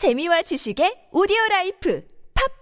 재미와 지식의 오디오 라이프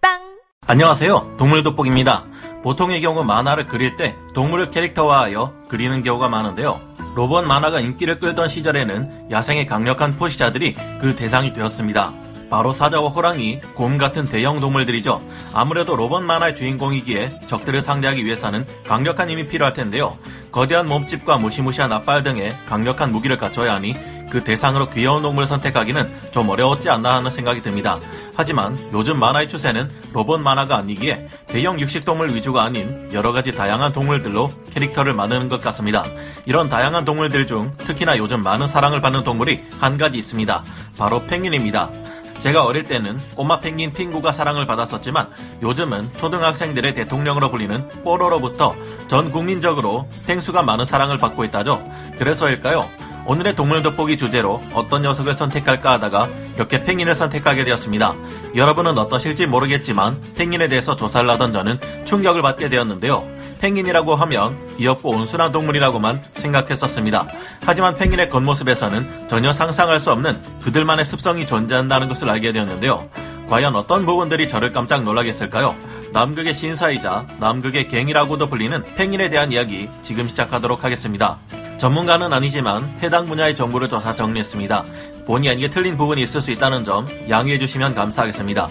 팟빵 안녕하세요. 동물 돋보기입니다. 보통의 경우 만화를 그릴 때 동물을 캐릭터화하여 그리는 경우가 많은데요. 로봇 만화가 인기를 끌던 시절에는 야생의 강력한 포식자들이 그 대상이 되었습니다. 바로 사자와 호랑이, 곰 같은 대형 동물들이죠. 아무래도 로봇 만화의 주인공이기에 적들을 상대하기 위해서는 강력한 힘이 필요할 텐데요. 거대한 몸집과 무시무시한 앞발 등의 강력한 무기를 갖춰야 하니 그 대상으로 귀여운 동물을 선택하기는 좀 어려웠지 않나 하는 생각이 듭니다. 하지만 요즘 만화의 추세는 로봇 만화가 아니기에 대형 육식동물 위주가 아닌 여러 가지 다양한 동물들로 캐릭터를 만드는 것 같습니다. 이런 다양한 동물들 중 특히나 요즘 많은 사랑을 받는 동물이 한 가지 있습니다. 바로 펭귄입니다. 제가 어릴 때는 꼬마 펭귄 핑구가 사랑을 받았었지만 요즘은 초등학생들의 대통령으로 불리는 뽀로로부터 전 국민적으로 펭수가 많은 사랑을 받고 있다죠. 그래서일까요? 오늘의 동물 돋보기 주제로 어떤 녀석을 선택할까 하다가 이렇게 펭귄을 선택하게 되었습니다. 여러분은 어떠실지 모르겠지만 펭귄에 대해서 조사를 하던 저는 충격을 받게 되었는데요. 펭귄이라고 하면 귀엽고 온순한 동물이라고만 생각했었습니다. 하지만 펭귄의 겉모습에서는 전혀 상상할 수 없는 그들만의 습성이 존재한다는 것을 알게 되었는데요. 과연 어떤 부분들이 저를 깜짝 놀라게 했을까요? 남극의 신사이자 남극의 갱이라고도 불리는 펭귄에 대한 이야기 지금 시작하도록 하겠습니다. 전문가는 아니지만 해당 분야의 정보를 조사 정리했습니다. 본의 아니게 틀린 부분이 있을 수 있다는 점 양해해 주시면 감사하겠습니다.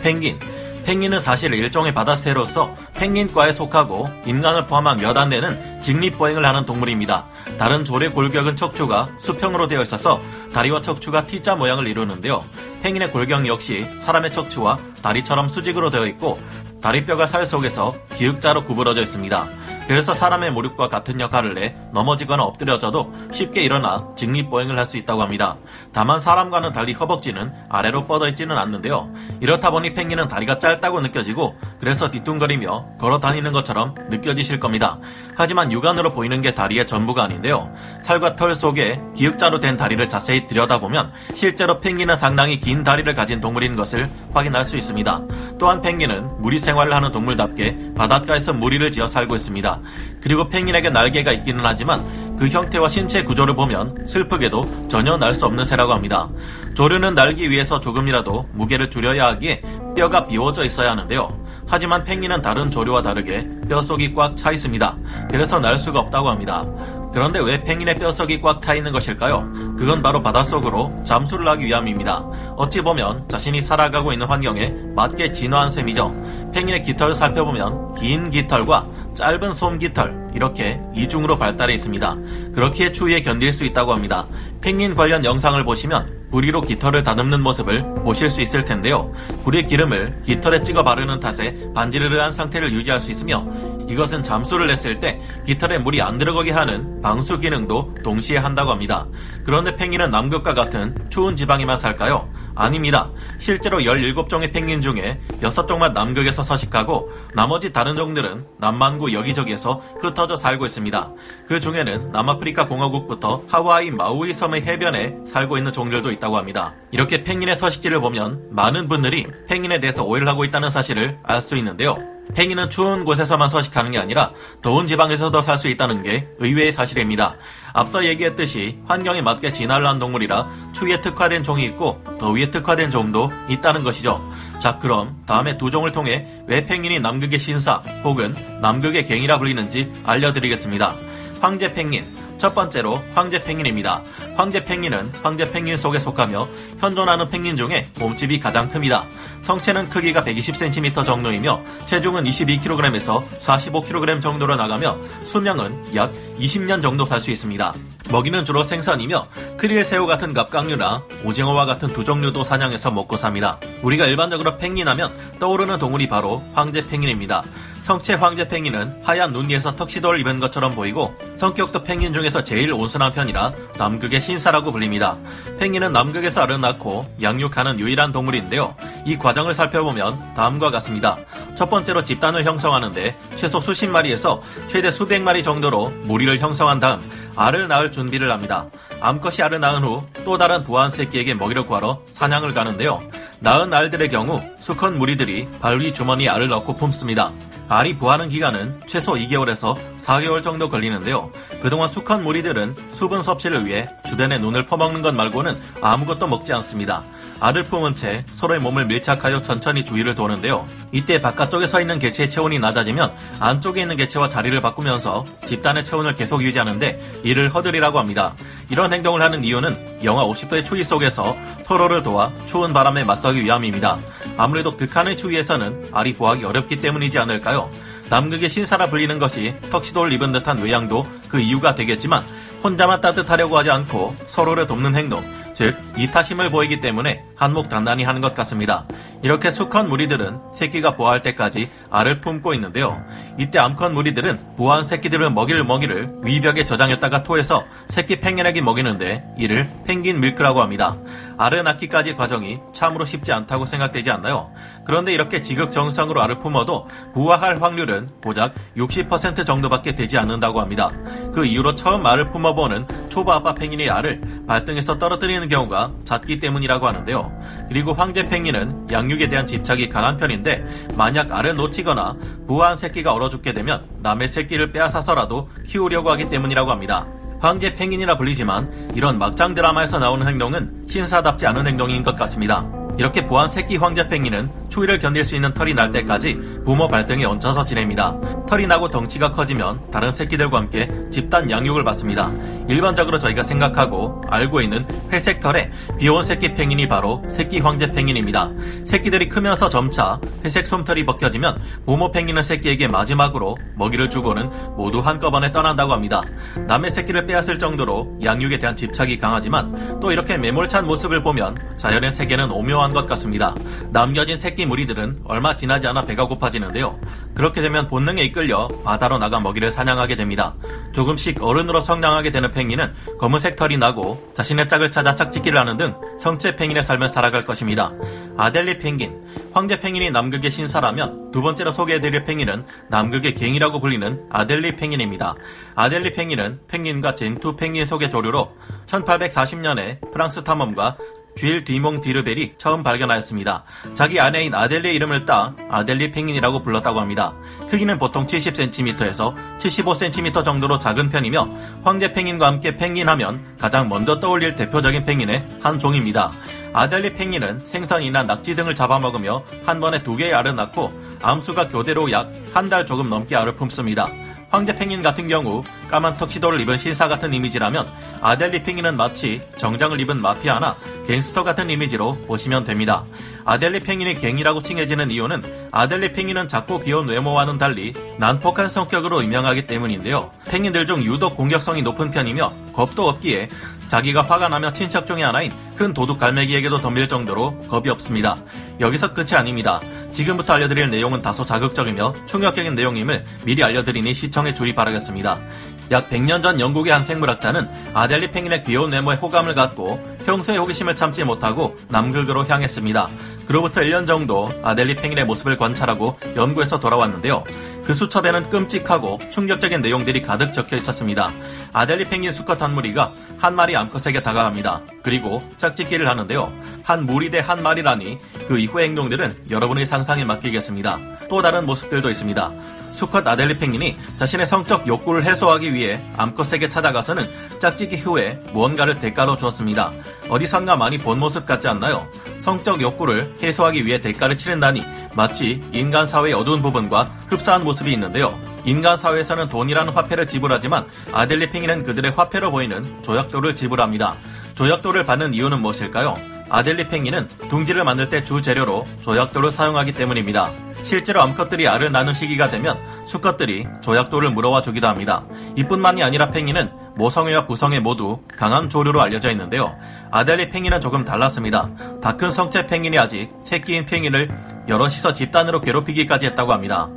펭귄. 펭귄은 사실 일종의 바다새로서 펭귄과에 속하고 인간을 포함한 몇 안 되는 직립보행을 하는 동물입니다. 다른 조례 골격은 척추가 수평으로 되어 있어서 다리와 척추가 T자 모양을 이루는데요. 펭귄의 골격 역시 사람의 척추와 다리처럼 수직으로 되어 있고 다리뼈가 살 속에서 기역자로 구부러져 있습니다. 그래서 사람의 무릎과 같은 역할을 내 넘어지거나 엎드려져도 쉽게 일어나 직립보행을 할 수 있다고 합니다. 다만 사람과는 달리 허벅지는 아래로 뻗어 있지는 않는데요. 이렇다 보니 펭귄은 다리가 짧다고 느껴지고 그래서 뒤뚱거리며 걸어 다니는 것처럼 느껴지실 겁니다. 하지만 육안으로 보이는 게 다리의 전부가 아닌데요. 살과 털 속에 기역자로 된 다리를 자세히 들여다보면 실제로 펭귄은 상당히 긴 다리를 가진 동물인 것을 확인할 수 있습니다. 또한 펭귄은 무리 생활을 하는 동물답게 바닷가에서 무리를 지어 살고 있습니다. 그리고 펭귄에게 날개가 있기는 하지만 그 형태와 신체 구조를 보면 슬프게도 전혀 날 수 없는 새라고 합니다. 조류는 날기 위해서 조금이라도 무게를 줄여야 하기에 뼈가 비워져 있어야 하는데요. 하지만 펭귄은 다른 조류와 다르게 뼛속이 꽉 차 있습니다. 그래서 날 수가 없다고 합니다. 그런데 왜 펭귄의 뼛속이 꽉 차 있는 것일까요? 그건 바로 바닷속으로 잠수를 하기 위함입니다. 어찌 보면 자신이 살아가고 있는 환경에 맞게 진화한 셈이죠. 펭귄의 깃털을 살펴보면 긴 깃털과 짧은 솜 깃털 이렇게 이중으로 발달해 있습니다. 그렇기에 추위에 견딜 수 있다고 합니다. 펭귄 관련 영상을 보시면 부리로 깃털을 다듬는 모습을 보실 수 있을 텐데요. 부리 기름을 깃털에 찍어 바르는 탓에 반지르르한 상태를 유지할 수 있으며 이것은 잠수를 했을 때 깃털에 물이 안 들어가게 하는 방수 기능도 동시에 한다고 합니다. 그런데 펭귄은 남극과 같은 추운 지방에만 살까요? 아닙니다. 실제로 17종의 펭귄 중에 6종만 남극에서 서식하고 나머지 다른 종들은 남만구 여기저기에서 흩어져 살고 있습니다. 그 중에는 남아프리카 공화국부터 하와이 마우이 섬의 해변에 살고 있는 종들도 있다고 합니다. 이렇게 펭귄의 서식지를 보면 많은 분들이 펭귄에 대해서 오해를 하고 있다는 사실을 알 수 있는데요. 펭귄은 추운 곳에서만 서식하는 게 아니라 더운 지방에서도 살 수 있다는 게 의외의 사실입니다. 앞서 얘기했듯이 환경에 맞게 진화를 한 동물이라 추위에 특화된 종이 있고 더위에 특화된 종도 있다는 것이죠. 자 그럼 다음에 두 종을 통해 왜 펭귄이 남극의 신사 혹은 남극의 갱이라 불리는지 알려드리겠습니다. 황제 펭귄 첫 번째로 황제 펭귄입니다. 황제 펭귄은 황제 펭귄 속에 속하며 현존하는 펭귄 중에 몸집이 가장 큽니다. 성체는 크기가 120cm 정도이며 체중은 22kg에서 45kg 정도로 나가며 수명은 약 20년 정도 살 수 있습니다. 먹이는 주로 생선이며 크릴 새우 같은 갑각류나 오징어와 같은 두 종류도 사냥해서 먹고 삽니다. 우리가 일반적으로 펭귄하면 떠오르는 동물이 바로 황제 펭귄입니다. 성체 황제 펭귄은 하얀 눈 위에서 턱시도를 입은 것처럼 보이고 성격도 펭귄 중에서 제일 온순한 편이라 남극의 신사라고 불립니다. 펭귄은 남극에서 알을 낳고 양육하는 유일한 동물인데요. 이 과정을 살펴보면 다음과 같습니다. 첫 번째로 집단을 형성하는데 최소 수십 마리에서 최대 수백 마리 정도로 무리를 형성한 다음 알을 낳을 준비를 합니다. 암컷이 알을 낳은 후 또 다른 부한 새끼에게 먹이를 구하러 사냥을 가는데요. 낳은 알들의 경우 수컷 무리들이 발 위 주머니에 알을 넣고 품습니다. 알이 부화하는 기간은 최소 2개월에서 4개월 정도 걸리는데요. 그동안 수컷 무리들은 수분 섭취를 위해 주변에 눈을 퍼먹는 것 말고는 아무것도 먹지 않습니다. 알을 품은 채 서로의 몸을 밀착하여 천천히 주위를 도는데요. 이때 바깥쪽에 서 있는 개체의 체온이 낮아지면 안쪽에 있는 개체와 자리를 바꾸면서 집단의 체온을 계속 유지하는데 이를 허들이라고 합니다. 이런 행동을 하는 이유는 영하 50도의 추위 속에서 서로를 도와 추운 바람에 맞서기 위함입니다. 아무래도 극한의 추위에서는 알이 보하기 어렵기 때문이지 않을까요? 남극의 신사라 불리는 것이 턱시도를 입은 듯한 외양도 그 이유가 되겠지만 혼자만 따뜻하려고 하지 않고 서로를 돕는 행동, 즉 이타심을 보이기 때문에 한몫 단단히 하는 것 같습니다. 이렇게 수컷 무리들은 새끼가 부화할 때까지 알을 품고 있는데요. 이때 암컷 무리들은 부화한 새끼들을 먹이를 먹이를 위벽에 저장했다가 토해서 새끼 펭귄에게 먹이는데 이를 펭귄 밀크라고 합니다. 알을 낳기까지 과정이 참으로 쉽지 않다고 생각되지 않나요? 그런데 이렇게 지극정성으로 알을 품어도 부화할 확률은 고작 60% 정도밖에 되지 않는다고 합니다. 그 이후로 처음 알을 품어보는 초보 아빠 펭귄의 알을 발등에서 떨어뜨리는 경우가 잦기 때문이라고 하는데요. 그리고 황제 펭귄은 양육에 대한 집착이 강한 편인데 만약 알을 놓치거나 부화한 새끼가 얼어 죽게 되면 남의 새끼를 빼앗아서라도 키우려고 하기 때문이라고 합니다. 황제 펭귄이라 불리지만 이런 막장 드라마에서 나오는 행동은 신사답지 않은 행동인 것 같습니다. 이렇게 부한 새끼 황제 팽이는 추위를 견딜 수 있는 털이 날 때까지 부모 발등에 얹혀서 지냅니다. 털이 나고 덩치가 커지면 다른 새끼들과 함께 집단 양육을 받습니다. 일반적으로 저희가 생각하고 알고 있는 회색 털의 귀여운 새끼 팽인이 바로 새끼 황제 팽인입니다. 새끼들이 크면서 점차 회색 솜털이 벗겨지면 부모 팽인은 새끼에게 마지막으로 먹이를 주고는 모두 한꺼번에 떠난다고 합니다. 남의 새끼를 빼앗을 정도로 양육에 대한 집착이 강하지만 또 이렇게 매몰찬 모습을 보면 자연의 세계는 오묘한 한 것 같습니다. 남겨진 새끼 무리들은 얼마 지나지 않아 배가 고파지는데요. 그렇게 되면 본능에 이끌려 바다로 나가 먹이를 사냥하게 됩니다. 조금씩 어른으로 성장하게 되는 펭귄은 검은색 털이 나고 자신의 짝을 찾아 짝짓기를 하는 등 성체 펭귄의 삶을 살아갈 것입니다. 아델리 펭귄, 황제 펭귄이 남극의 신사라면 두 번째로 소개해드릴 펭귄은 남극의 갱이라고 불리는 아델리 펭귄입니다. 아델리 펭귄은 펭귄과 젠투 펭귄 속의 조류로 1840년에 프랑스 탐험가 쥐일 디몽 디르벨이 처음 발견하였습니다. 자기 아내인 아델리의 이름을 따 아델리 펭귄이라고 불렀다고 합니다. 크기는 보통 70cm에서 75cm 정도로 작은 편이며 황제 펭귄과 함께 펭귄하면 가장 먼저 떠올릴 대표적인 펭귄의 한 종입니다. 아델리 펭귄은 생선이나 낙지 등을 잡아먹으며 한 번에 두 개의 알을 낳고 암수가 교대로 약 한 달 조금 넘게 알을 품습니다. 황제 펭귄 같은 경우 까만 턱시도를 입은 신사 같은 이미지라면 아델리 펭귄은 마치 정장을 입은 마피아나 갱스터 같은 이미지로 보시면 됩니다. 아델리 펭귄이 갱이라고 칭해지는 이유는 아델리 펭귄은 작고 귀여운 외모와는 달리 난폭한 성격으로 유명하기 때문인데요. 펭귄들 중 유독 공격성이 높은 편이며 겁도 없기에 자기가 화가 나며 친척 중의 하나인 큰 도둑 갈매기에게도 덤빌 정도로 겁이 없습니다. 여기서 끝이 아닙니다. 지금부터 알려드릴 내용은 다소 자극적이며 충격적인 내용임을 미리 알려드리니 시청해 주리 바라겠습니다. 약 100년 전 영국의 한 생물학자는 아델리 펭귄의 귀여운 외모에 호감을 갖고 평소에 호기심을 참지 못하고 남극으로 향했습니다. 그로부터 1년 정도 아델리 펭귄의 모습을 관찰하고 연구해서 돌아왔는데요. 그 수첩에는 끔찍하고 충격적인 내용들이 가득 적혀 있었습니다. 아델리 펭귄 수컷 한 무리가 한 마리 암컷에게 다가갑니다. 그리고 짝짓기를 하는데요. 한 무리 대 한 마리라니 그 이후의 행동들은 여러분의 상상에 맡기겠습니다. 또 다른 모습들도 있습니다. 수컷 아델리 펭귄이 자신의 성적 욕구를 해소하기 위해 암컷에게 찾아가서는 짝짓기 후에 무언가를 대가로 주었습니다. 어디선가 많이 본 모습 같지 않나요? 성적 욕구를 해소하기 위해 대가를 치른다니 마치 인간 사회의 어두운 부분과 흡사한 모습이 있는데요. 인간 사회에서는 돈이라는 화폐를 지불하지만 아델리 팽이는 그들의 화폐로 보이는 조약도를 지불합니다. 조약도를 받는 이유는 무엇일까요? 아델리 팽이는 둥지를 만들 때 주 재료로 조약도를 사용하기 때문입니다. 실제로 암컷들이 알을 낳는 시기가 되면 수컷들이 조약도를 물어와 주기도 합니다. 이뿐만이 아니라 팽이는 모성애와 부성애 모두 강한 조류로 알려져 있는데요. 아델리 팽이는 조금 달랐습니다. 다 큰 성체 팽이이 아직 새끼인 팽이를 여럿이서 집단으로 괴롭히기까지 했다고 합니다.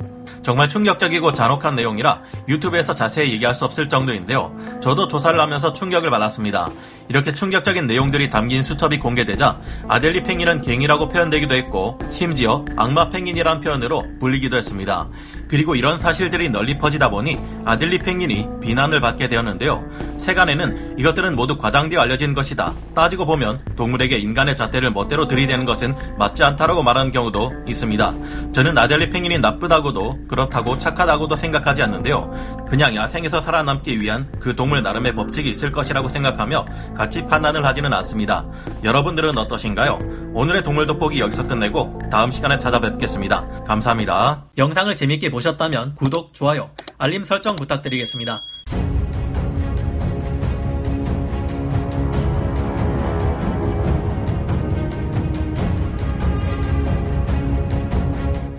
정말 충격적이고 잔혹한 내용이라 유튜브에서 자세히 얘기할 수 없을 정도인데요. 저도 조사를 하면서 충격을 받았습니다. 이렇게 충격적인 내용들이 담긴 수첩이 공개되자 아델리 펭귄은 갱이라고 표현되기도 했고 심지어 악마 펭귄이란 표현으로 불리기도 했습니다. 그리고 이런 사실들이 널리 퍼지다 보니 아델리 펭귄이 비난을 받게 되었는데요. 세간에는 이것들은 모두 과장되어 알려진 것이다. 따지고 보면 동물에게 인간의 잣대를 멋대로 들이대는 것은 맞지 않다라고 말하는 경우도 있습니다. 저는 아델리 펭귄이 나쁘다고도 그렇다고 착하다고도 생각하지 않는데요. 그냥 야생에서 살아남기 위한 그 동물 나름의 법칙이 있을 것이라고 생각하며 같이 판단을 하지는 않습니다. 여러분들은 어떠신가요? 오늘의 동물 돋보기 여기서 끝내고 다음 시간에 찾아뵙겠습니다. 감사합니다. 영상을 재밌게 보셨다면 구독, 좋아요, 알림 설정 부탁드리겠습니다.